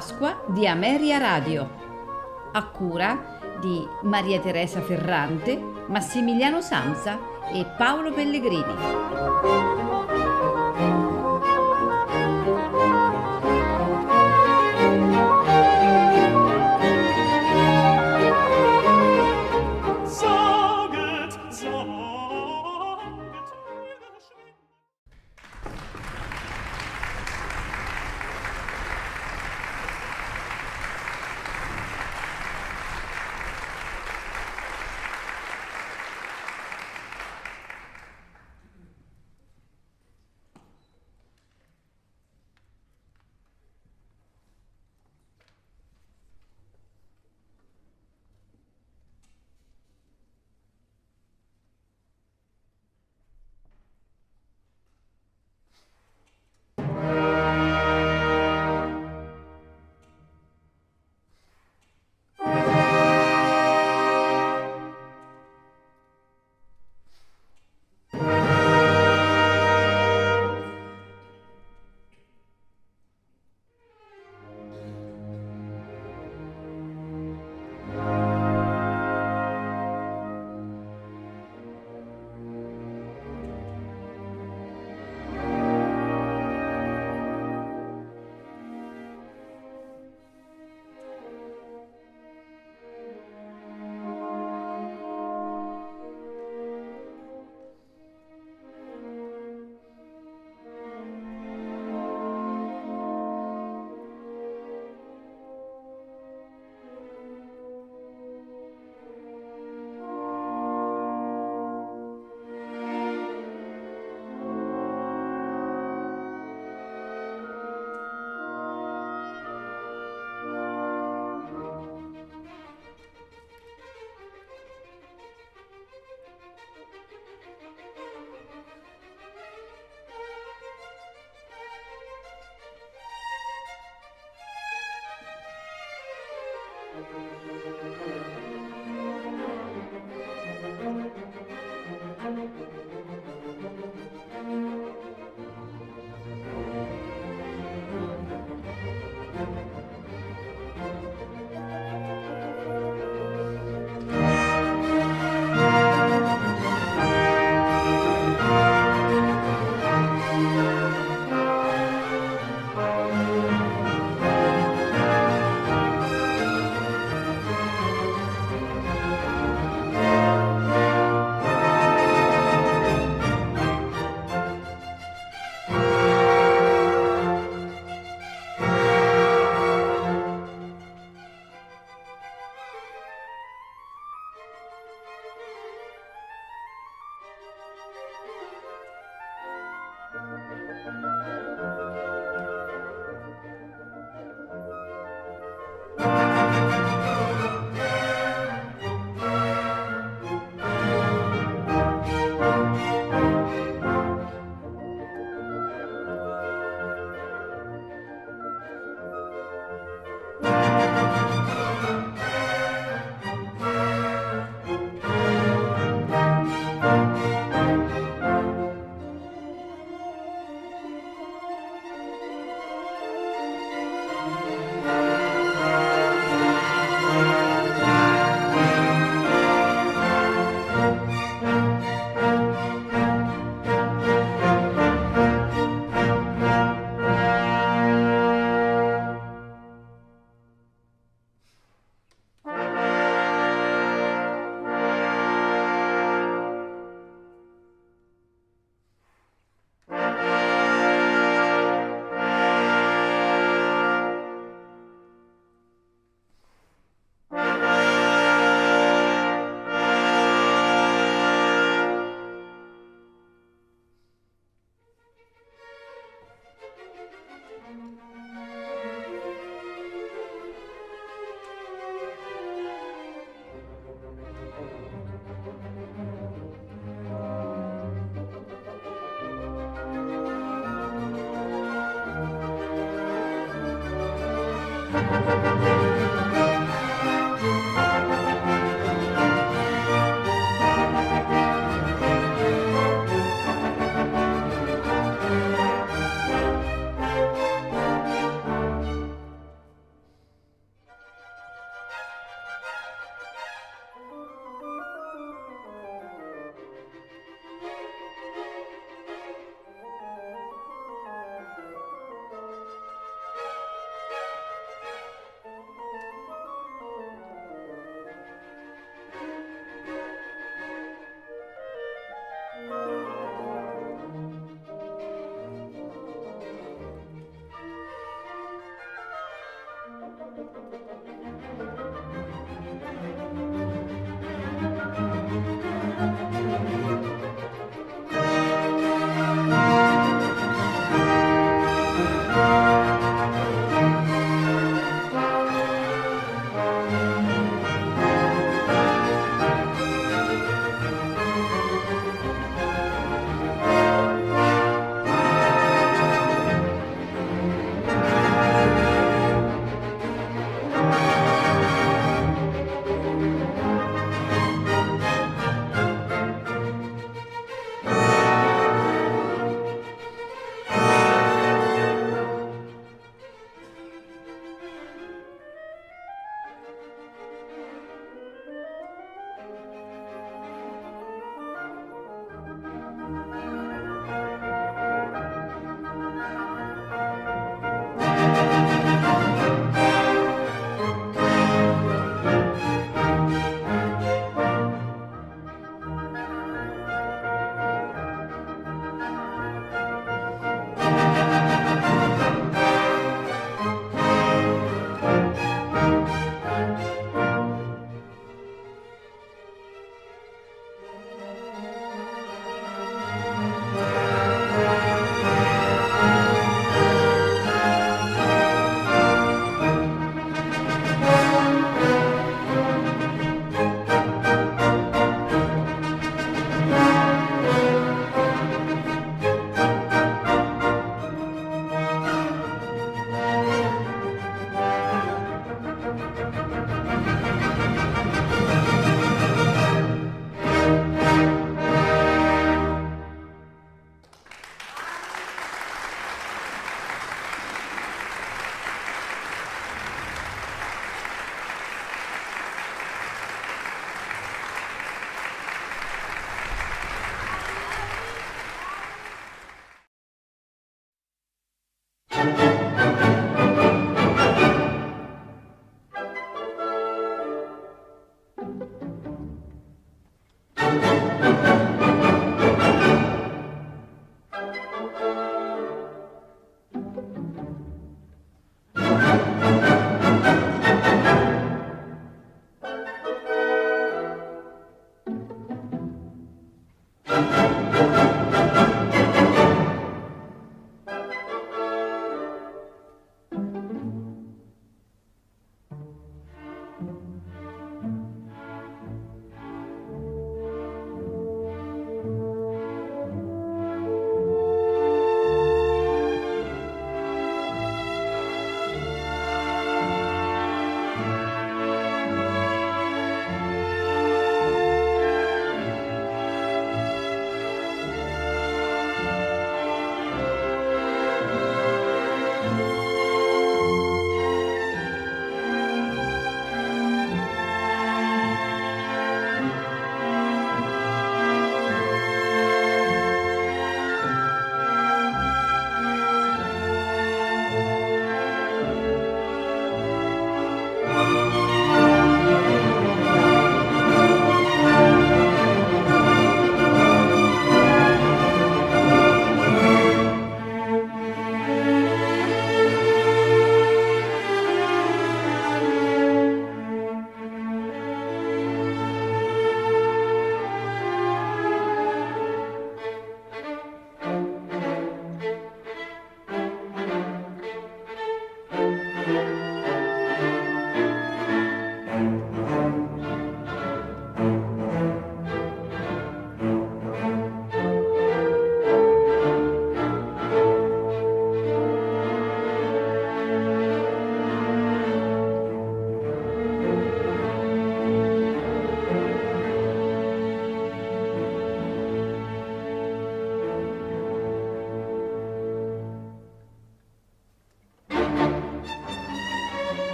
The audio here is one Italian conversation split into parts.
Pasqua di Ameria Radio, a cura di Maria Teresa Ferrante, Massimiliano Samsa e Paolo Pellegrini.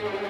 Pasqua